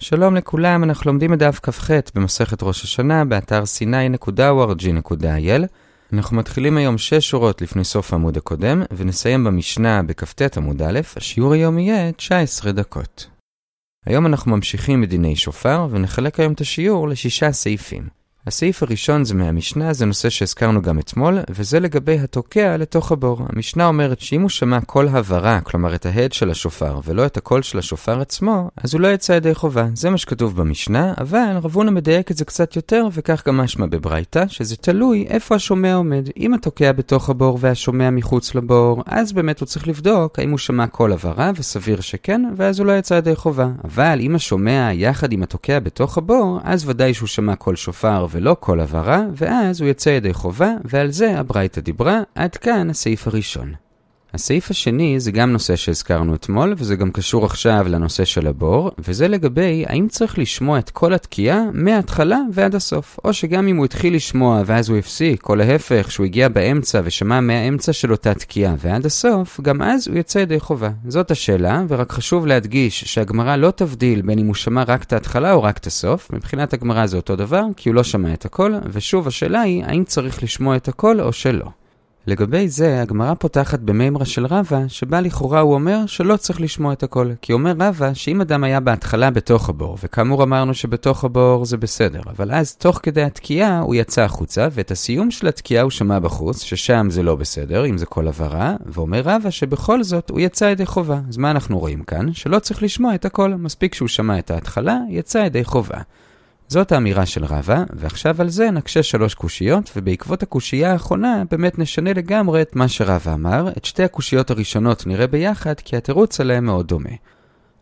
שלום לכולם, אנחנו לומדים את דף כ"ח במסכת ראש השנה באתר sny.org.il. אנחנו מתחילים היום 6 שורות לפני סוף העמוד הקודם, ונסיים במשנה בכ"ט עמוד א', השיעור היום יהיה 19 דקות. היום אנחנו ממשיכים בדיני שופר, ונחלק היום את השיעור לשישה סעיפים. הסעיף הראשון זה מהמשנה, זה נושא שהזכרנו גם אתמול, וזה לגבי התוקע לתוך הבור. המשנה אומרת שאם הוא שמע קול הברה, כלומר את ההד של השופר, ולא את הקול של השופר עצמו, אז הוא לא יצא ידי חובה. זה מה שכתוב במשנה, אבל רבונה מדייק את זה קצת יותר, וכך גם משמע בברייתא, שזה תלוי איפה השומע עומד. אם התוקע בתוך הבור והשומע מחוץ לבור, אז באמת הוא צריך לבדוק האם הוא שמע קול הברה, וסביר שכן, ואז הוא לא יצא ידי חובה. אבל אם השומע יחד עם התוקע בתוך הבור, אז ודאי שהוא שמע קול שופר ולא קול הברה, ואז הוא יוצא ידי חובה, ועל זה הברייתא דיברה, עד כאן הסעיף הראשון. הסעיף השני זה גם נושא שהזכרנו אתמול, וזה גם קשור עכשיו לנושא של הבור, וזה לגבי האם צריך לשמוע את כל התקיעה מההתחלה ועד הסוף. או שגם אם הוא התחיל לשמוע ואז הוא הפסיק, או להפך, שהוא הגיע באמצע ושמע מהאמצע של אותה תקיעה ועד הסוף, גם אז הוא יצא ידי חובה. זאת השאלה, ורק חשוב להדגיש שהגמרא לא תבדיל בין אם הוא שמע רק את ההתחלה או רק את הסוף. מבחינת הגמרא זה אותו דבר, כי הוא לא שמע את הכל, ושוב השאלה היא האם צריך לשמוע את הכל או שלא. לגבי זה, הגמרא פותחת במימרה של רבא, שבה לכאורה הוא אומר שלא צריך לשמוע את הכל. כי אומר רבא שאם אדם היה בהתחלה בתוך הבור, וכאמור אמרנו שבתוך הבור זה בסדר, אבל אז תוך כדי התקיעה הוא יצא החוצה, ואת הסיום של התקיעה הוא שמע בחוץ, ששם זה לא בסדר, אם זה כל הבהרה, ואומר רבא שבכל זאת הוא יצא ידי חובה. אז מה אנחנו רואים כאן? שלא צריך לשמוע את הכל, מספיק שהוא שמע את ההתחלה, יצא ידי חובה. זאת האמירה של רבא, ועכשיו על זה נקשה שלוש קושיות, ובעקבות הקושייה האחרונה באמת נשנה לגמרי את מה שרבא אמר. את שתי הקושיות הראשונות נראה ביחד, כי התירוץ עליהם מאוד דומה.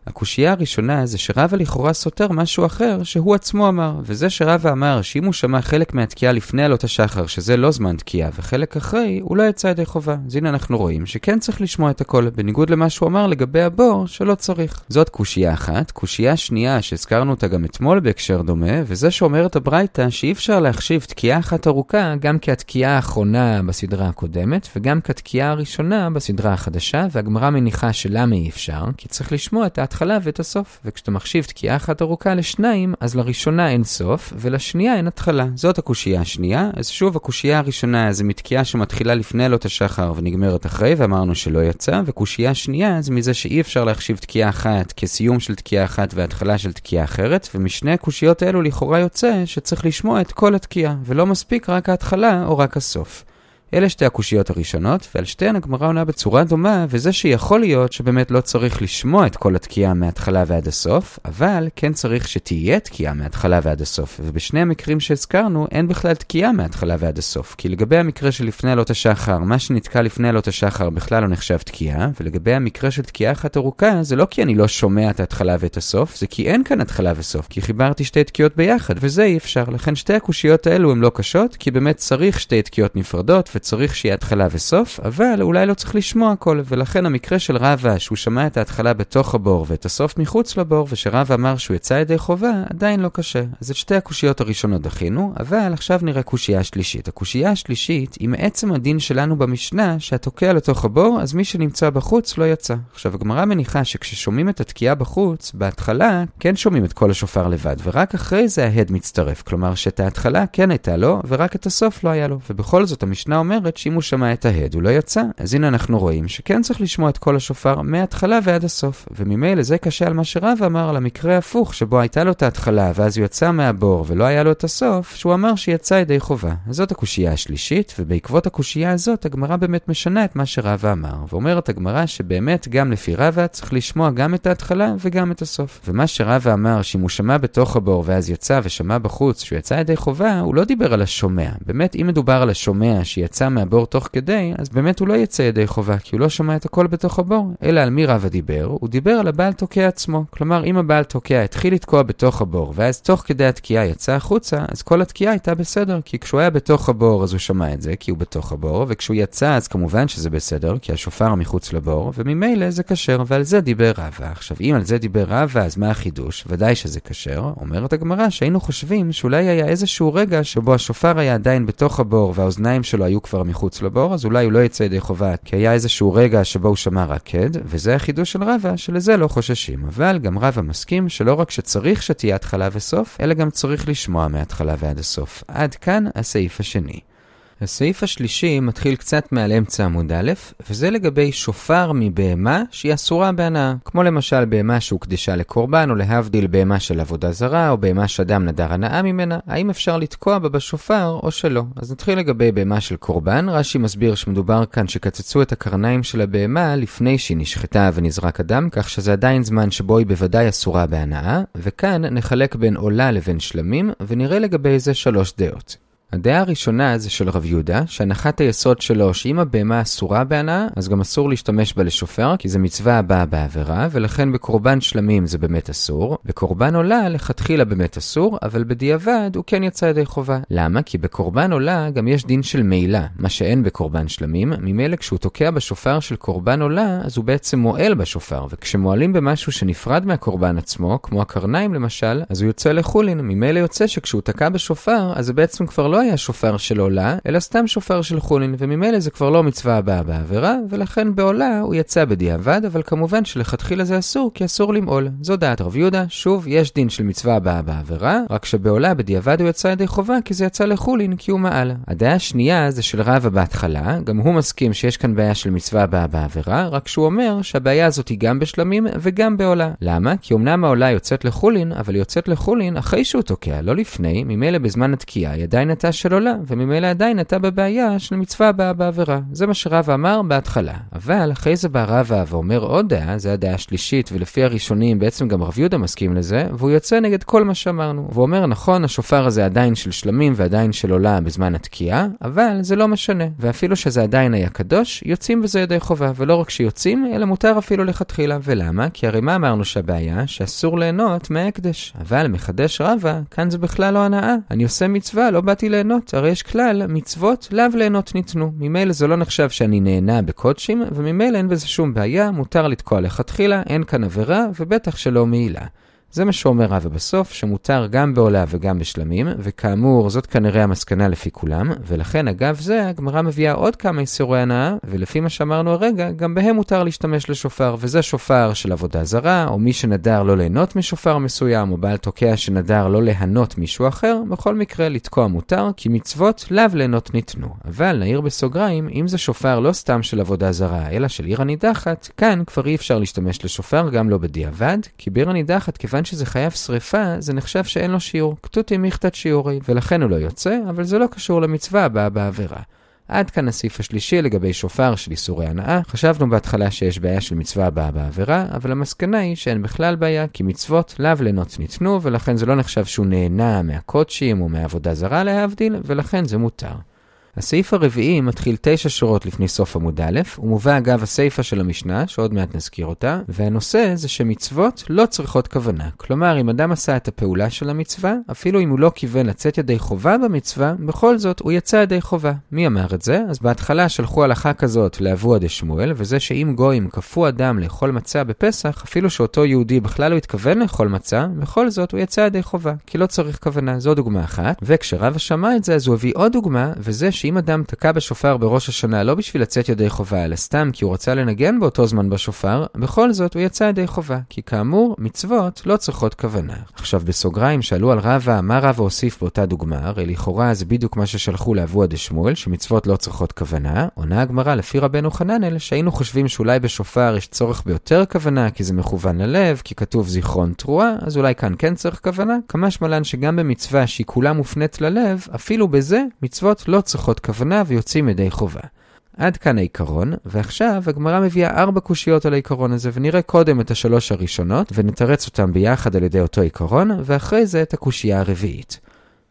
הקושייה הראשונה זה שרבא לכאורה סותר משהו אחר שהוא עצמו אמר, וזה שרבא אמר שאם הוא שמע חלק מהתקיעה לפני עלות השחר, שזה לא זמן תקיעה, וחלק אחרי, הוא לא יצא ידי חובה. אז הנה אנחנו רואים שכן צריך לשמוע את הכל, בניגוד למה שהוא אמר לגבי הבור, שלא צריך. זאת קושייה אחת. קושייה שנייה, שהזכרנו אותה גם אתמול בהקשר דומה, וזה שאומרת הברייתא שאי אפשר להחשיב תקיעה אחת ארוכה גם כהתקיעה האחרונה בסדרה הקודמת, וגם כתקיעה הראשונה בסדרה החדשה, והגמרא מניחה שלמה אי אפשר, כי צריך לשמוע את ההתחלה ואת הסוף. וכשאתה מחשיב תקיעה אחת ארוכה לשניים, אז לראשונה אין סוף, ולשנייה אין התחלה. זאת הקושייה השנייה. אז שוב, הקושייה הראשונה זה מתקיעה שמתחילה לפני עלות השחר ונגמרת אחרי, ואמרנו שלא יצא, וקושייה שנייה זה מזה שאי אפשר להחשיב תקיעה אחת כסיום של תקיעה אחת והתחלה של תקיעה אחרת, ומשני הקושיות האלו לכאורה יוצא שצריך לשמוע את כל התקיעה, ולא מספיק רק ההתחלה או רק הסוף. אלה שתי הקושיות הראשונות, ועל שתיהן הגמרא עונה בצורה דומה, וזה שיכול להיות שבאמת לא צריך לשמוע את כל התקיעה מההתחלה ועד הסוף, אבל כן צריך שתהיה תקיעה מההתחלה ועד הסוף. ובשני המקרים שהזכרנו, אין בכלל תקיעה מההתחלה ועד הסוף. כי לגבי המקרה של לפני עלות השחר, מה שנתקע לפני עלות השחר בכלל לא נחשב תקיעה, ולגבי המקרה של תקיעה אחת ארוכה, זה לא כי אני לא שומע את ההתחלה ואת הסוף, זה כי אין כאן התחלה וסוף, כי חיברתי שתי תקיעות ביחד, וזה אי אפשר. לכן שתי הקושיות האלו הן לא קשות, כי באמת צריך שתי תקיעות נפרדות, וצריך שיהיה התחלה וסוף, אבל אולי לא צריך לשמוע הכל, ולכן המקרה של רבא, שהוא שמע את ההתחלה בתוך הבור ואת הסוף מחוץ לבור, ושרבא אמר שהוא יצא ידי חובה, עדיין לא קשה. אז את שתי הקושיות הראשונות דחינו, אבל עכשיו נראה קושייה שלישית. הקושייה השלישית היא מעצם הדין שלנו במשנה, שהתוקע לתוך הבור, אז מי שנמצא בחוץ לא יצא. עכשיו, הגמרא מניחה שכששומעים את התקיעה בחוץ, בהתחלה כן שומעים את כל השופר לבד, ורק אחרי זה ההד מצטרף. כלומר, שאת ההתחלה כן הייתה לו, ורק את הסוף לא היה לו. ובכל זאת, המשנה אומרת שאם הוא שמע את ההד הוא לא יצא. אז הנה אנחנו רואים שכן צריך לשמוע את כל השופר מההתחלה ועד הסוף. וממילא זה קשה על מה שרב אמר על המקרה ההפוך, שבו הייתה לו את ההתחלה ואז הוא יצא מהבור ולא היה לו את הסוף, שהוא אמר שיצא ידי חובה. אז זאת הקושייה השלישית, ובעקבות הקושייה הזאת הגמרא באמת משנה את מה שרבא אמר. ואומרת הגמרא שבאמת גם לפי רבא צריך לשמוע גם את ההתחלה וגם את הסוף. ומה שרבא אמר שאם הוא שמע בתוך הבור ואז יצא ושמע בחוץ שהוא יצא ידי חובה, הוא לא דיבר על השומע. באמת אם מדובר על השומע שיצא מהבור תוך כדי, אז באמת הוא לא יצא ידי חובה, כי הוא לא שמע את הכל בתוך הבור. אלא על מי רבא דיבר? הוא דיבר על הבעל תוקע עצמו. כלומר, אם הבעל תוקע התחיל לתקוע בתוך הבור, ואז תוך כדי התקיעה יצא החוצה, אז כל התקיעה הייתה בסדר, כי כשהוא היה בתוך הבור אז הוא שמע את זה, כי הוא בתוך הבור, וכשהוא יצא אז כמובן שזה בסדר, כי השופר מחוץ לבור, וממילא זה כשר, ועל זה דיבר רבא. עכשיו, אם על זה דיבר רבא, אז מה החידוש? ודאי שזה כשר. אומרת הגמרא שהיינו חושבים שאולי היה איזשהו רגע שבו השופר היה עדיין בתוך הבור, והאוזניים שלו היו כבר מחוץ לבור, אז אולי הוא לא יצא ידי חובה, כי היה איזשהו רגע שבו הוא שמע רק קד, וזה החידוש של רבא, שלזה לא חוששים. אבל גם רבא מסכים שלא רק שצריך שתהיה התחלה וסוף, אלא גם צריך לשמוע מההתחלה ועד הסוף. עד כאן הסעיף השני. הסעיף השלישי מתחיל קצת מעל אמצע עמוד א', וזה לגבי שופר מבהמה שהיא אסורה בהנאה. כמו למשל בהמה שהוקדשה לקורבן, או להבדיל בהמה של עבודה זרה, או בהמה שאדם נדר הנאה ממנה, האם אפשר לתקוע בה בשופר או שלא. אז נתחיל לגבי בהמה של קורבן. רש"י מסביר שמדובר כאן שקצצו את הקרניים של הבהמה לפני שהיא נשחטה ונזרק הדם, כך שזה עדיין זמן שבו היא בוודאי אסורה בהנאה, וכאן נחלק בין עולה לבין שלמים, ונראה לגבי זה שלוש דעות. הדעה הראשונה זה של רב יהודה, שהנחת היסוד שלו שאם הבהמה אסורה בהנאה, אז גם אסור להשתמש בה לשופר, כי זו מצווה הבאה בעבירה, ולכן בקורבן שלמים זה באמת אסור. בקורבן עולה לכתחילה באמת אסור, אבל בדיעבד הוא כן יצא ידי חובה. למה? כי בקורבן עולה גם יש דין של מעילה, מה שאין בקורבן שלמים. ממילא כשהוא תוקע בשופר של קורבן עולה, אז הוא בעצם מועל בשופר, וכשמועלים במשהו שנפרד מהקורבן עצמו, כמו הקרניים למשל, אז הוא יוצא לחולין. ממילא יוצא שכשהוא תקע בשופר, אז זה בעצם כבר לא היה שופר של עולה, אלא סתם שופר של חולין, וממילא זה כבר לא מצווה הבאה בעבירה, ולכן בעולה הוא יצא בדיעבד, אבל כמובן שלכתחילה זה אסור, כי אסור למעול. זו דעת רב יהודה, שוב, יש דין של מצווה הבאה בעבירה, רק שבעולה בדיעבד הוא יצא ידי חובה, כי זה יצא לחולין, כי הוא מעל. הדעה השנייה זה של רבא בהתחלה, גם הוא מסכים שיש כאן בעיה של מצווה הבאה בעבירה, רק שהוא אומר שהבעיה הזאת היא גם בשלמים וגם בעולה. למה? כי אמנם העולה יוצאת לחולין, אבל היא יוצאת לחולין אחרי שהוא תוקע, לא לפני, ממילא בזמן התקיעה היא עדיין הייתה של עולה, וממילא עדיין אתה בבעיה של מצווה הבאה בעבירה. זה מה שרבא אמר בהתחלה. אבל אחרי זה בא רבא ואומר עוד דעה, זה הדעה השלישית, ולפי הראשונים בעצם גם רב יהודה מסכים לזה, והוא יוצא נגד כל מה שאמרנו. והוא אומר, נכון, השופר הזה עדיין של שלמים ועדיין של עולה בזמן התקיעה, אבל זה לא משנה. ואפילו שזה עדיין היה קדוש, יוצאים בזה ידי חובה, ולא רק שיוצאים, אלא מותר אפילו לכתחילה. ולמה? כי הרי מה אמרנו שהבעיה? שאסור ליהנות מההקדש. אבל מחדש רבא, כאן זה בכלל לא הנאה. אני עושה מצווה, לא באתי ליהנות. הרי יש כלל, מצוות לאו ליהנות ניתנו. ממילא זה לא נחשב שאני נהנה בקודשים, וממילא אין בזה שום בעיה, מותר לתקוע לכתחילה, אין כאן עבירה, ובטח שלא מעילה. זה מה שאומר רבא בסוף, שמותר גם בעולה וגם בשלמים, וכאמור, זאת כנראה המסקנה לפי כולם, ולכן אגב זה, הגמרא מביאה עוד כמה איסורי הנאה, ולפי מה שאמרנו הרגע, גם בהם מותר להשתמש לשופר, וזה שופר של עבודה זרה, או מי שנדר לא ליהנות משופר מסוים, או בעל תוקע שנדר לא להנות מישהו אחר, בכל מקרה לתקוע מותר, כי מצוות לאו ליהנות ניתנו. אבל נעיר בסוגריים, אם זה שופר לא סתם של עבודה זרה, אלא של עיר הנידחת, כאן כבר אי אפשר להשתמש לשופר גם לא בדיעבד, כי בעיר הנידחת, כיוון כיוון שזה חייב שריפה, זה נחשב שאין לו שיעור. כתותי מיכתת שיעורי, ולכן הוא לא יוצא, אבל זה לא קשור למצווה הבאה בעבירה. עד כאן הסעיף השלישי לגבי שופר של איסורי הנאה. חשבנו בהתחלה שיש בעיה של מצווה הבאה בעבירה, אבל המסקנה היא שאין בכלל בעיה, כי מצוות לאו לנוץ ניתנו, ולכן זה לא נחשב שהוא נהנה מהקודשים או מעבודה זרה להבדיל, ולכן זה מותר. הסעיף הרביעי מתחיל תשע שורות לפני סוף עמוד א', הוא מובא אגב הסיפא של המשנה, שעוד מעט נזכיר אותה, והנושא זה שמצוות לא צריכות כוונה. כלומר, אם אדם עשה את הפעולה של המצווה, אפילו אם הוא לא כיוון לצאת ידי חובה במצווה, בכל זאת הוא יצא ידי חובה. מי אמר את זה? אז בהתחלה שלחו הלכה כזאת לאבוה דשמואל, וזה שאם גויים כפו אדם לאכול מצה בפסח, אפילו שאותו יהודי בכלל לא התכוון לאכול מצה, בכל זאת הוא יצא ידי חובה, כי לא צריך כוונה. זו דוגמה אחת. וכשרבא שמע את זה, אז הוא הביא עוד דוגמה, וזה שאם אדם תקע בשופר בראש השנה לא בשביל לצאת ידי חובה, אלא סתם כי הוא רצה לנגן באותו זמן בשופר, בכל זאת הוא יצא ידי חובה. כי כאמור, מצוות לא צריכות כוונה. עכשיו בסוגריים שאלו על רבא, מה רבא הוסיף באותה דוגמה? הרי לכאורה זה בדיוק מה ששלחו לאבוה דשמואל, שמצוות לא צריכות כוונה. עונה הגמרא לפי רבנו חננאל, שהיינו חושבים שאולי בשופר יש צורך ביותר כוונה, כי זה מכוון ללב, כי כתוב זיכרון תרועה, אז אולי כאן כן צריך כוונה. כמה שמלן שגם במצווה שהיא כולה מופנית ללב, אפילו בזה מצוות לא צריכות כוונה ויוצאים ידי חובה. עד כאן העיקרון, ועכשיו הגמרא מביאה ארבע קושיות על העיקרון הזה, ונראה קודם את השלוש הראשונות, ונתרץ אותם ביחד על ידי אותו עיקרון, ואחרי זה את הקושייה הרביעית.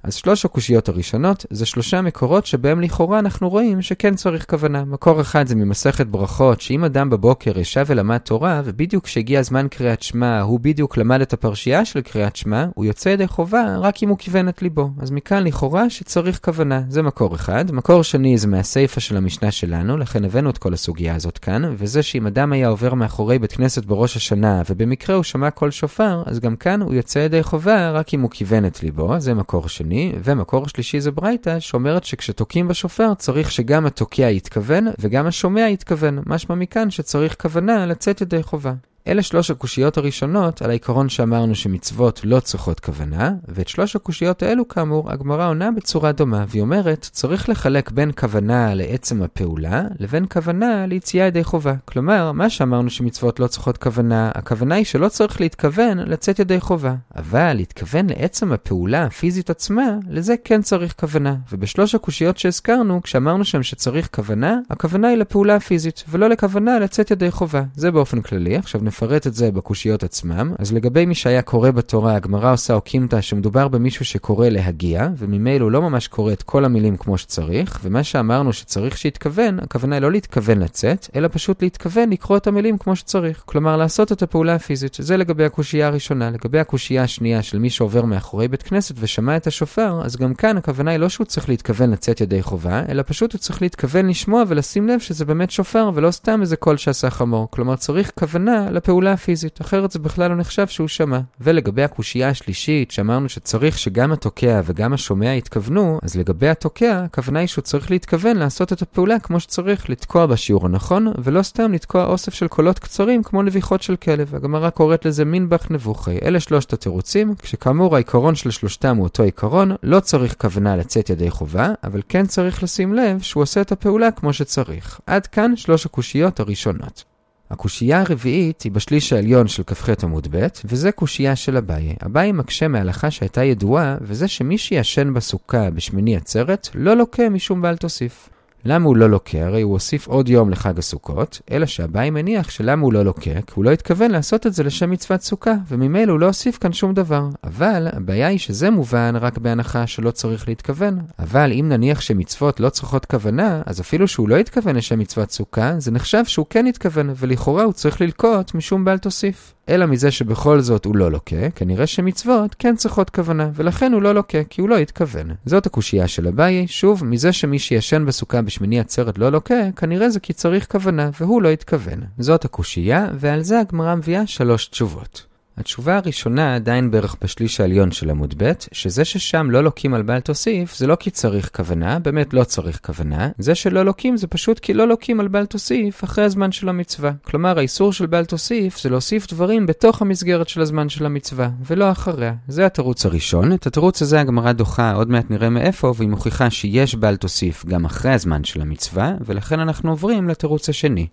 אז שלוש הקושיות הראשונות זה שלושה מקורות שבהם לכאורה אנחנו רואים שכן צריך כוונה. מקור אחד זה ממסכת ברכות, שאם אדם בבוקר ישב ולמד תורה, ובדיוק כשהגיע זמן קריאת שמע, הוא בדיוק למד את הפרשייה של קריאת שמע, הוא יוצא ידי חובה רק אם הוא כיוון את ליבו. אז מכאן לכאורה שצריך כוונה. זה מקור אחד. מקור שני זה מהסיפא של המשנה שלנו, לכן הבאנו את כל הסוגיה הזאת כאן, וזה שאם אדם היה עובר מאחורי בית כנסת בראש השנה, ובמקרה הוא שמע קול שופר, אז גם כאן הוא יוצא ידי חובה רק אם הוא כיוון את ליבו. זה מקור שני. השני, ומקור השלישי זה ברייתא, שאומרת שכשתוקעים בשופר צריך שגם התוקע יתכוון וגם השומע יתכוון, משמע מכאן שצריך כוונה לצאת ידי חובה. אלה שלוש הקושיות הראשונות על העיקרון שאמרנו שמצוות לא צריכות כוונה, ואת שלוש הקושיות האלו כאמור, הגמרא עונה בצורה דומה, והיא אומרת, צריך לחלק בין כוונה לעצם הפעולה, לבין כוונה ליציאה ידי חובה. כלומר, מה שאמרנו שמצוות לא צריכות כוונה, הכוונה היא שלא צריך להתכוון לצאת ידי חובה. אבל להתכוון לעצם הפעולה הפיזית עצמה, לזה כן צריך כוונה. ובשלוש הקושיות שהזכרנו, כשאמרנו שם שצריך כוונה, הכוונה היא לפעולה הפיזית, ולא לכוונה לצאת ידי חובה. זה באופן כללי. עכשיו נפרט את זה בקושיות עצמם. אז לגבי מי שהיה קורא בתורה, הגמרא עושה אוקימתא שמדובר במישהו שקורא להגיע, וממילא הוא לא ממש קורא את כל המילים כמו שצריך, ומה שאמרנו שצריך שיתכוון, הכוונה היא לא להתכוון לצאת, אלא פשוט להתכוון לקרוא את המילים כמו שצריך. כלומר, לעשות את הפעולה הפיזית. זה לגבי הקושייה הראשונה. לגבי הקושייה השנייה של מי שעובר מאחורי בית כנסת ושמע את השופר, אז גם כאן הכוונה היא לא שהוא צריך להתכוון לצאת ידי חובה, אלא פשוט הוא צריך להתכוון לשמוע ולשים לב שזה באמת שופר ולא סתם איזה קול שעשה חמור. כלומר, צריך כוונה לפעולה הפיזית, אחרת זה בכלל לא נחשב שהוא שמע. ולגבי הקושייה השלישית, שאמרנו שצריך שגם התוקע וגם השומע יתכוונו, אז לגבי התוקע, הכוונה היא שהוא צריך להתכוון לעשות את הפעולה כמו שצריך, לתקוע בשיעור הנכון, ולא סתם לתקוע אוסף של קולות קצרים כמו נביחות של כלב. הגמרא קוראת לזה מינבח נבוכי. אלה שלושת התירוצים, כשכאמור העיקרון של שלושתם הוא אותו עיקרון, לא צריך כוונה לצאת ידי חובה, אבל כן צריך לשים לב שהוא עושה את הפעולה כמו שצריך. עד כאן שלוש הקושיות הראשונות. הקושייה הרביעית היא בשליש העליון של כ"ח עמוד ב', וזה קושייה של אביי. אביי מקשה מהלכה שהייתה ידועה, וזה שמי שישן בסוכה בשמיני עצרת, לא לוקה משום בעל תוסיף. למה הוא לא לוקה? הרי הוא הוסיף עוד יום לחג הסוכות, אלא שהבאי מניח שלמה הוא לא לוקה, כי הוא לא התכוון לעשות את זה לשם מצוות סוכה, וממילא הוא לא הוסיף כאן שום דבר. אבל הבעיה היא שזה מובן רק בהנחה שלא צריך להתכוון. אבל אם נניח שמצוות לא צריכות כוונה, אז אפילו שהוא לא התכוון לשם מצוות סוכה, זה נחשב שהוא כן התכוון, ולכאורה הוא צריך ללקוט משום בעל תוסיף. אלא מזה שבכל זאת הוא לא לוקה, כנראה שמצוות כן צריכות כוונה, ולכן הוא לא לוקה, כי הוא לא התכוון. זאת הקושייה של אביי, שוב, מזה שמי שישן בסוכה בשמיני עצרת לא לוקה, כנראה זה כי צריך כוונה, והוא לא התכוון. זאת הקושייה, ועל זה הגמרא מביאה שלוש תשובות. התשובה הראשונה עדיין בערך בשליש העליון של עמוד ב', שזה ששם לא לוקים על בעל תוסיף, זה לא כי צריך כוונה, באמת לא צריך כוונה. זה שלא לוקים זה פשוט כי לא לוקים על בעל תוסיף אחרי הזמן של המצווה. כלומר, האיסור של בעל תוסיף זה להוסיף דברים בתוך המסגרת של הזמן של המצווה, ולא אחריה. זה התירוץ הראשון. את התירוץ הזה הגמרא דוחה, עוד מעט נראה מאיפה, והיא מוכיחה שיש בעל תוסיף גם אחרי הזמן של המצווה, ולכן אנחנו עוברים לתירוץ השני.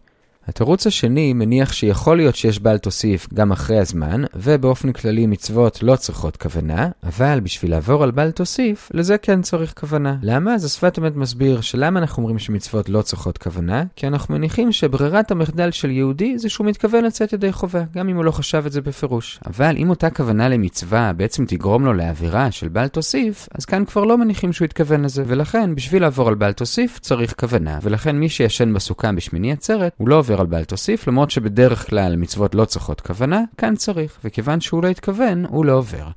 התירוץ השני מניח שיכול להיות שיש בעל תוסיף גם אחרי הזמן, ובאופן כללי מצוות לא צריכות כוונה, אבל בשביל לעבור על בעל תוסיף, לזה כן צריך כוונה. למה? אז השפת אמת מסביר שלמה אנחנו אומרים שמצוות לא צריכות כוונה, כי אנחנו מניחים שברירת המחדל של יהודי זה שהוא מתכוון לצאת ידי חובה, גם אם הוא לא חשב את זה בפירוש. אבל אם אותה כוונה למצווה בעצם תגרום לו לעבירה של בעל תוסיף, אז כאן כבר לא מניחים שהוא התכוון לזה, ולכן בשביל לעבור על בעל תוסיף צריך כוונה, ולכן מי שישן בסוכה בשמיני עצרת, הוא לא עובר על בעל תוסיף, למרות שבדרך כלל מצוות לא צריכות כוונה, כאן צריך, וכיוון שהוא לא התכוון, הוא לא עובר.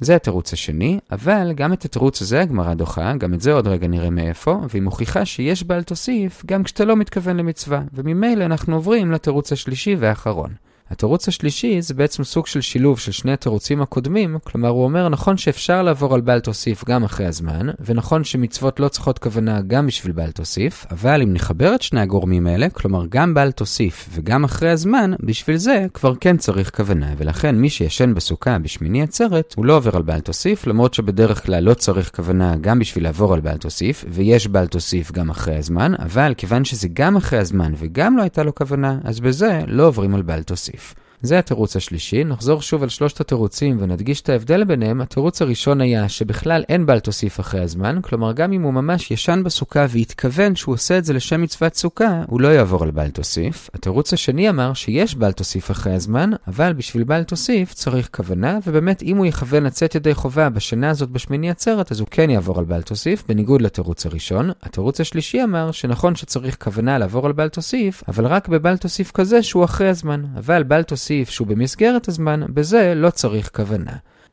זה התירוץ השני, אבל גם את התירוץ הזה הגמרא דוחה, גם את זה עוד רגע נראה מאיפה, והיא מוכיחה שיש בעל תוסיף גם כשאתה לא מתכוון למצווה, וממילא אנחנו עוברים לתירוץ השלישי והאחרון. התירוץ השלישי זה בעצם סוג של שילוב של שני התירוצים הקודמים, כלומר הוא אומר נכון שאפשר לעבור על בעל תוסיף גם אחרי הזמן, ונכון שמצוות לא צריכות כוונה גם בשביל בעל תוסיף, אבל אם נחבר את שני הגורמים האלה, כלומר גם בעל תוסיף וגם אחרי הזמן, בשביל זה כבר כן צריך כוונה, ולכן מי שישן בסוכה בשמיני עצרת, הוא לא עובר על בעל תוסיף, למרות שבדרך כלל לא צריך כוונה גם בשביל לעבור על בעל תוסיף, ויש בעל תוסיף גם אחרי הזמן, אבל כיוון שזה גם אחרי הזמן וגם לא הייתה לו כוונה, אז בזה לא עוברים על בעל תוסיף. זה התירוץ השלישי, נחזור שוב על שלושת התירוצים ונדגיש את ההבדל ביניהם. התירוץ הראשון היה שבכלל אין בעל תוסיף אחרי הזמן, כלומר גם אם הוא ממש ישן בסוכה והתכוון שהוא עושה את זה לשם מצוות סוכה, הוא לא יעבור על בעל תוסיף. התירוץ השני אמר שיש בעל תוסיף אחרי הזמן, אבל בשביל בעל תוסיף צריך כוונה, ובאמת אם הוא יכוון לצאת ידי חובה בשנה הזאת בשמיני עצרת, אז הוא כן יעבור על בעל תוסיף, בניגוד לתירוץ הראשון. התירוץ השלישי אמר שנכון שצריך כוונה לעבור על בעל תוסיף, אבל רק בבעל תוסיף כזה שהוא אחרי הזמן. אבל בעל תוסיף להוסיף שהוא במסגרת הזמן, בזה לא צריך כוונה.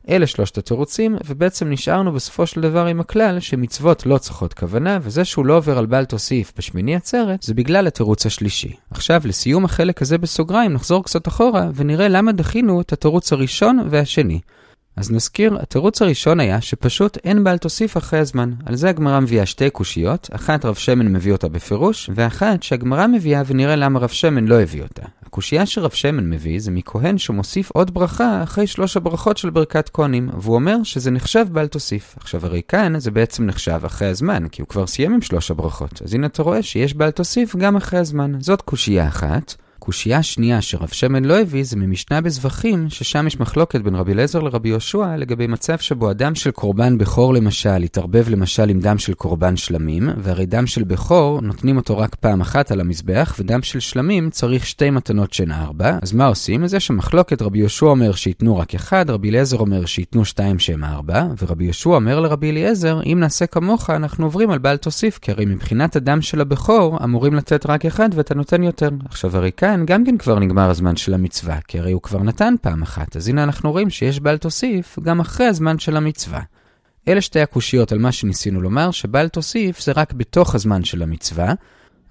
אלה שלושת התירוצים, ובעצם נשארנו בסופו של דבר עם הכלל שמצוות לא צריכות כוונה, וזה שהוא לא עובר על בל תוסיף בשמיני עצרת, זה בגלל התירוץ השלישי. עכשיו, לסיום החלק הזה בסוגריים, נחזור קצת אחורה, ונראה למה דחינו את התירוץ הראשון והשני. אז נזכיר, התירוץ הראשון היה שפשוט אין בעל תוסיף אחרי הזמן. על זה הגמרא מביאה שתי קושיות, אחת רב שמן מביא אותה בפירוש, ואחת שהגמרא מביאה ונראה למה רב שמן לא הביא אותה. הקושייה שרב שמן מביא זה מכהן שמוסיף עוד ברכה אחרי שלוש הברכות של ברכת כהנים, והוא אומר שזה נחשב בעל תוסיף. עכשיו הרי כאן זה בעצם נחשב אחרי הזמן, כי הוא כבר סיים עם שלוש הברכות. אז הנה אתה רואה שיש בעל תוסיף גם אחרי הזמן. זאת קושייה אחת. קושייה שנייה שרב שמן לא הביא זה ממשנה בזבחים, ששם יש מחלוקת בין רבי אליעזר לרבי יהושע לגבי מצב שבו הדם של קורבן בכור למשל יתערבב למשל עם דם של קורבן שלמים, והרי דם של בכור נותנים אותו רק פעם אחת על המזבח, ודם של שלמים צריך שתי מתנות שהן ארבע, אז מה עושים? אז יש מחלוקת, רבי יהושע אומר שייתנו רק אחד, רבי אליעזר אומר שייתנו שתיים שהן ארבע, ורבי יהושע אומר לרבי אליעזר, אם נעשה כמוך, אנחנו עוברים על בעל תוסיף, כי הרי מבחינת הדם של הבכור אמורים לתת רק אחד ואתה נותן יותר. עכשיו הרי כאן גם כן כבר נגמר הזמן של המצווה, כי הרי הוא כבר נתן פעם אחת, אז הנה אנחנו רואים שיש בל תוסיף גם אחרי הזמן של המצווה. אלה שתי הקושיות על מה שניסינו לומר, שבל תוסיף זה רק בתוך הזמן של המצווה,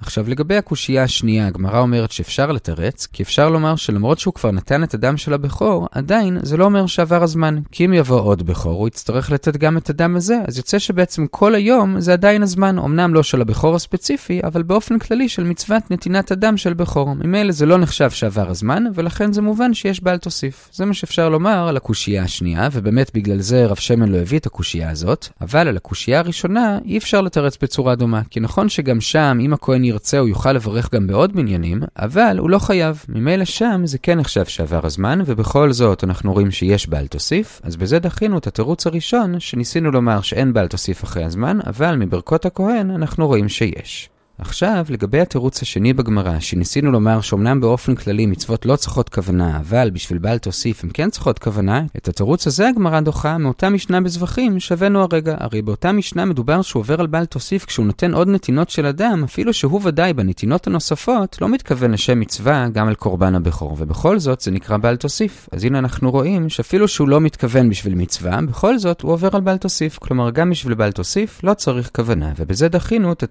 עכשיו לגבי הקושייה השנייה, הגמרא אומרת שאפשר לתרץ, כי אפשר לומר שלמרות שהוא כבר נתן את הדם של הבכור, עדיין זה לא אומר שעבר הזמן. כי אם יבוא עוד בכור, הוא יצטרך לתת גם את הדם הזה, אז יוצא שבעצם כל היום זה עדיין הזמן, אמנם לא של הבכור הספציפי, אבל באופן כללי של מצוות נתינת הדם של בכור. ממילא זה לא נחשב שעבר הזמן, ולכן זה מובן שיש בעל תוסיף. זה מה שאפשר לומר על הקושייה השנייה, ובאמת בגלל זה רב שמן לא הביא את הקושייה הזאת, אבל על הקושייה הראשונה אי אפשר לתרץ בצורה דומה, כי נכון שגם שם, אם הכהן ירצה הוא יוכל לברך גם בעוד מניינים, אבל הוא לא חייב. ממילא שם זה כן נחשב שעבר הזמן, ובכל זאת אנחנו רואים שיש בעל תוסיף, אז בזה דחינו את התירוץ הראשון, שניסינו לומר שאין בעל תוסיף אחרי הזמן, אבל מברכות הכהן אנחנו רואים שיש. עכשיו, לגבי התירוץ השני בגמרא, שניסינו לומר שאומנם באופן כללי מצוות לא צריכות כוונה, אבל בשביל בעל תוסיף הן כן צריכות כוונה, את התירוץ הזה הגמרא דוחה מאותה משנה בזבחים שהבאנו הרגע. הרי באותה משנה מדובר שהוא עובר על בעל תוסיף כשהוא נותן עוד נתינות של אדם, אפילו שהוא ודאי בנתינות הנוספות לא מתכוון לשם מצווה גם על קורבן הבכור, ובכל זאת זה נקרא בעל תוסיף. אז הנה אנחנו רואים שאפילו שהוא לא מתכוון בשביל מצווה, בכל זאת הוא עובר על בעל תוסיף. כלומר, גם בשביל בעל תוסיף לא צריך כוונה, ובזה דחינו את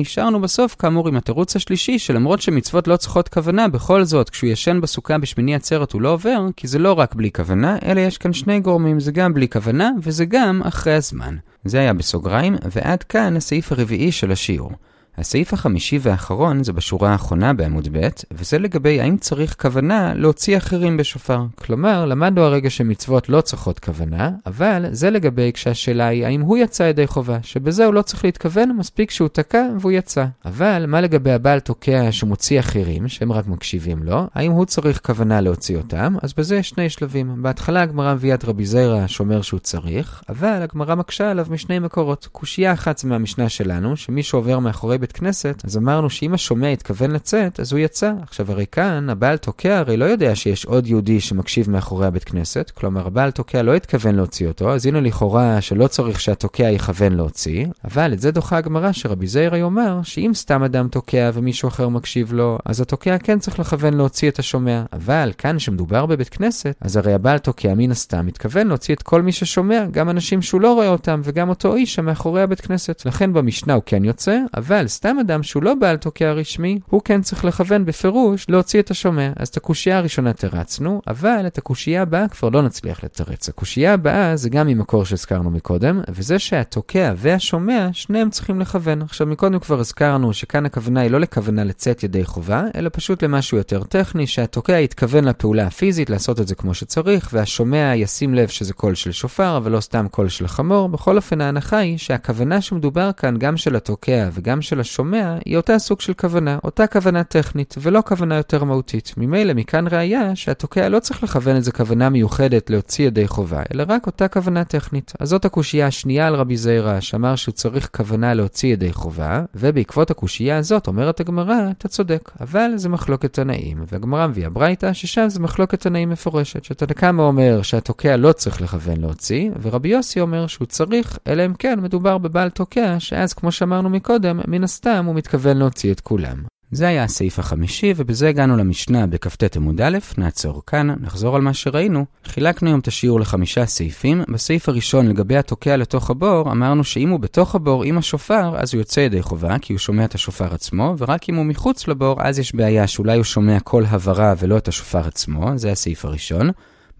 ונשארנו בסוף כאמור עם התירוץ השלישי, שלמרות שמצוות לא צריכות כוונה, בכל זאת, כשהוא ישן בסוכה בשמיני עצרת הוא לא עובר, כי זה לא רק בלי כוונה, אלא יש כאן שני גורמים, זה גם בלי כוונה, וזה גם אחרי הזמן. זה היה בסוגריים, ועד כאן הסעיף הרביעי של השיעור. הסעיף החמישי והאחרון זה בשורה האחרונה בעמוד ב', וזה לגבי האם צריך כוונה להוציא אחרים בשופר. כלומר, למדנו הרגע שמצוות לא צריכות כוונה, אבל זה לגבי כשהשאלה היא האם הוא יצא ידי חובה, שבזה הוא לא צריך להתכוון, מספיק שהוא תקע והוא יצא. אבל מה לגבי הבעל תוקע שמוציא אחרים, שהם רק מקשיבים לו, האם הוא צריך כוונה להוציא אותם? אז בזה יש שני שלבים. בהתחלה הגמרא מביאה את רבי זיירא שאומר שהוא צריך, אבל הגמרא מקשה עליו משני מקורות. קושייה אחת מהמשנה שלנו, שמי שעובר מאחורי בית כנסת, אז אמרנו שאם השומע התכוון לצאת, אז הוא יצא. עכשיו הרי כאן, הבעל תוקע הרי לא יודע שיש עוד יהודי שמקשיב מאחורי הבית כנסת, כלומר הבעל תוקע לא התכוון להוציא אותו, אז הנה לכאורה שלא צריך שהתוקע יכוון להוציא, אבל את זה דוחה הגמרא שרבי זעיר יאמר שאם סתם אדם תוקע ומישהו אחר מקשיב לו, אז התוקע כן צריך לכוון להוציא את השומע. אבל כאן שמדובר בבית כנסת, אז הרי הבעל תוקע מן הסתם מתכוון להוציא את כל מי ששומע, גם אנשים שהוא לא רואה אותם וגם אותו איש שמאחורי הבית כנסת. לכן במשנה הוא כן יוצא, אבל סתם אדם שהוא לא בעל תוקע רשמי, הוא כן צריך לכוון בפירוש להוציא את השומע. אז את הקושייה הראשונה תרצנו, אבל את הקושייה הבאה כבר לא נצליח לתרץ. הקושייה הבאה זה גם ממקור שהזכרנו מקודם, וזה שהתוקע והשומע, שניהם צריכים לכוון. עכשיו מקודם כבר הזכרנו שכאן הכוונה היא לא לכוונה לצאת ידי חובה, אלא פשוט למשהו יותר טכני, שהתוקע יתכוון לפעולה הפיזית, לעשות את זה כמו שצריך, והשומע ישים לב שזה קול של שופר, אבל לא סתם קול של חמור. בכל אופן ההנחה היא שהכוונה שמדובר כאן גם של התוקע וגם של השומע, היא אותה סוג של כוונה, אותה כוונה טכנית, ולא כוונה יותר מהותית. ממילא מכאן ראיה שהתוקע לא צריך לכוון איזה כוונה מיוחדת להוציא ידי חובה, אלא רק אותה כוונה טכנית. אז זאת הקושייה השנייה על רבי זירא, שאמר שהוא צריך כוונה להוציא ידי חובה, ובעקבות הקושייה הזאת אומרת הגמרא, אתה צודק, אבל זה מחלוקת תנאים, והגמרא מביאה ברייתא, ששם זה מחלוקת תנאים מפורשת, שתנקמה אומר שהתוקע לא צריך לכוון להוציא, ורבי יוסי אומר שהוא צריך, אלא אם כן מדובר בבעל תוקע, שאז כמו שאמרנו מקודם, מן הסתם הוא מתכוון להוציא את כולם. זה היה הסעיף החמישי, ובזה הגענו למשנה בכ"ט עמוד א', נעצור כאן, נחזור על מה שראינו. חילקנו היום את השיעור לחמישה סעיפים. בסעיף הראשון, לגבי התוקע לתוך הבור, אמרנו שאם הוא בתוך הבור עם השופר, אז הוא יוצא ידי חובה, כי הוא שומע את השופר עצמו, ורק אם הוא מחוץ לבור, אז יש בעיה שאולי הוא שומע כל הברה ולא את השופר עצמו, זה הסעיף הראשון.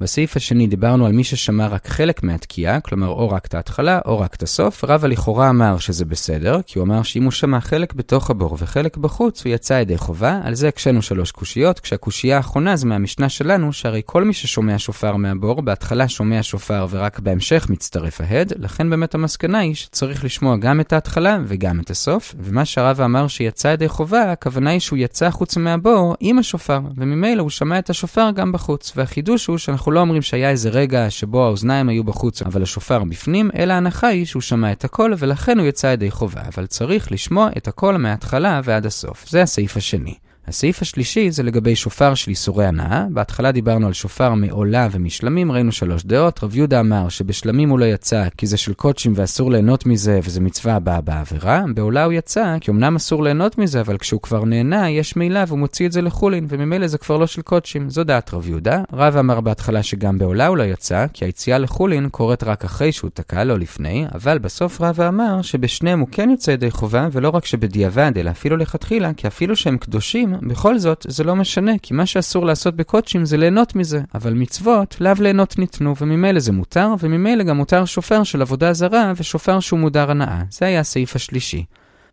בסעיף השני דיברנו על מי ששמע רק חלק מהתקיעה, כלומר או רק את ההתחלה או רק את הסוף. רבא לכאורה אמר שזה בסדר, כי הוא אמר שאם הוא שמע חלק בתוך הבור וחלק בחוץ, הוא יצא ידי חובה. על זה הקשינו שלוש קושיות, כשהקושייה האחרונה זה מהמשנה שלנו, שהרי כל מי ששומע שופר מהבור, בהתחלה שומע שופר ורק בהמשך מצטרף ההד, לכן באמת המסקנה היא שצריך לשמוע גם את ההתחלה וגם את הסוף, ומה שהרבא אמר שיצא ידי חובה, הכוונה היא שהוא יצא חוץ מהבור עם השופר, וממילא הוא שמע את השופר גם בחוץ. והחידוש הוא שאנחנו לא אומרים שהיה איזה רגע שבו האוזניים היו בחוץ אבל השופר בפנים, אלא ההנחה היא שהוא שמע את הכל ולכן הוא יצא ידי חובה, אבל צריך לשמוע את הכל מההתחלה ועד הסוף. זה הסעיף השני. הסעיף השלישי זה לגבי שופר של איסורי הנאה. בהתחלה דיברנו על שופר מעולה ומשלמים, ראינו שלוש דעות. רב יהודה אמר שבשלמים הוא לא יצא כי זה של קודשים ואסור ליהנות מזה וזה מצווה הבאה בעבירה. בעולה הוא יצא כי אמנם אסור ליהנות מזה, אבל כשהוא כבר נהנה יש מילה והוא מוציא את זה לחולין, וממילא זה כבר לא של קודשים. זו דעת רב יהודה. רב אמר בהתחלה שגם בעולה הוא לא יצא, כי היציאה לחולין קורית רק אחרי שהוא תקע, לא לפני, אבל בסוף רב אמר שבשניהם הוא כן יוצא ידי חובה, ולא רק שבדיעבד, אלא אפילו לכתחילה, כי אפילו שהם קדושים, בכל זאת, זה לא משנה, כי מה שאסור לעשות בקודשים זה ליהנות מזה, אבל מצוות, לאו ליהנות ניתנו, וממילא זה מותר, וממילא גם מותר שופר של עבודה זרה ושופר שהוא מודר הנאה. זה היה הסעיף השלישי.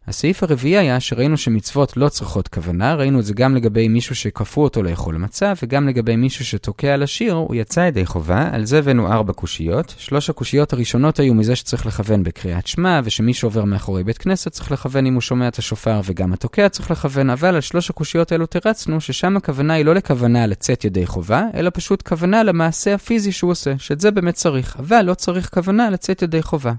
הסעיף הרביעי היה שראינו שמצוות לא צריכות כוונה, ראינו את זה גם לגבי מישהו שכפו אותו לאכול מצה, וגם לגבי מישהו שתוקע על השיר, הוא יצא ידי חובה, על זה הבאנו ארבע קושיות. שלוש הקושיות הראשונות היו מזה שצריך לכוון בקריאת שמע, ושמי שעובר מאחורי בית כנסת צריך לכוון אם הוא שומע את השופר, וגם התוקע צריך לכוון, אבל על שלוש הקושיות האלו תרצנו, ששם הכוונה היא לא לכוונה לצאת ידי חובה, אלא פשוט כוונה למעשה הפיזי שהוא עושה, שאת זה באמת צריך, אבל לא צריך כוונה לצאת ידי חובה.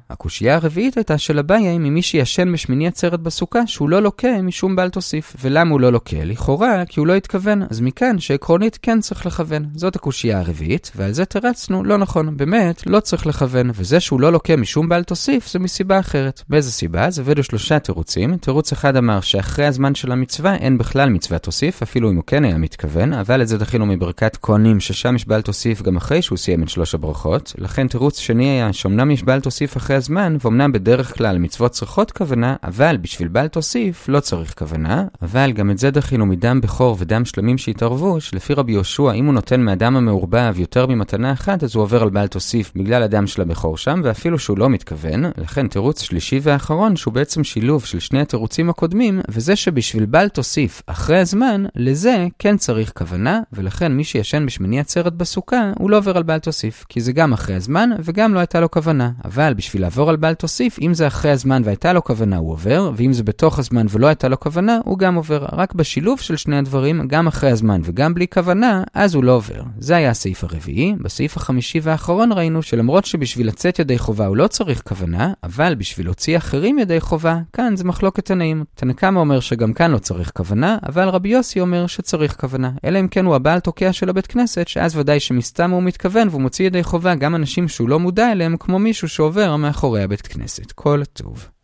אומרת בסוכה שהוא לא לוקה משום בל תוסיף. ולמה הוא לא לוקה? לכאורה, כי הוא לא התכוון. אז מכאן שעקרונית כן צריך לכוון. זאת הקושייה הרביעית, ועל זה תרצנו, לא נכון, באמת, לא צריך לכוון. וזה שהוא לא לוקה משום בל תוסיף, זה מסיבה אחרת. באיזה סיבה? אז הבאנו שלושה תירוצים. תירוץ אחד אמר שאחרי הזמן של המצווה אין בכלל מצווה תוסיף, אפילו אם הוא כן היה מתכוון, אבל את זה דחינו מברכת כהנים, ששם יש בל תוסיף גם אחרי שהוא סיים את שלוש הברכות. לכן תירוץ שני היה שאומנם יש בל תוסיף אחרי הזמן, ואומנם בדרך כלל מצוות צריכות כוונה, אבל בשביל בל תוסיף לא צריך כוונה, אבל גם את זה דחינו מדם בכור ודם שלמים שהתערבו, שלפי רבי יהושע, אם הוא נותן מהדם המעורבב יותר ממתנה אחת, אז הוא עובר על בל תוסיף בגלל הדם של הבכור שם, ואפילו שהוא לא מתכוון. לכן תירוץ שלישי ואחרון, שהוא בעצם שילוב של שני התירוצים הקודמים, וזה שבשביל בל תוסיף אחרי הזמן, לזה כן צריך כוונה, ולכן מי שישן בשמיני עצרת בסוכה, הוא לא עובר על בל תוסיף, כי זה גם אחרי הזמן, וגם לא הייתה לו כוונה. אבל בשביל לעבור על בל תוסיף, אם זה אחרי הזמן והייתה לו כוונה, הוא ואם זה בתוך הזמן ולא הייתה לו כוונה, הוא גם עובר. רק בשילוב של שני הדברים, גם אחרי הזמן וגם בלי כוונה, אז הוא לא עובר. זה היה הסעיף הרביעי. בסעיף החמישי והאחרון ראינו שלמרות שבשביל לצאת ידי חובה הוא לא צריך כוונה, אבל בשביל להוציא אחרים ידי חובה, כאן זה מחלוקת תנאים. תנקמה אומר שגם כאן לא צריך כוונה, אבל רבי יוסי אומר שצריך כוונה. אלא אם כן הוא הבעל תוקע של הבית כנסת, שאז ודאי שמסתם הוא מתכוון והוא מוציא ידי חובה גם אנשים שהוא לא מודע אליהם, כמו מישהו שעובר מאחורי הבית כנסת. כל טוב.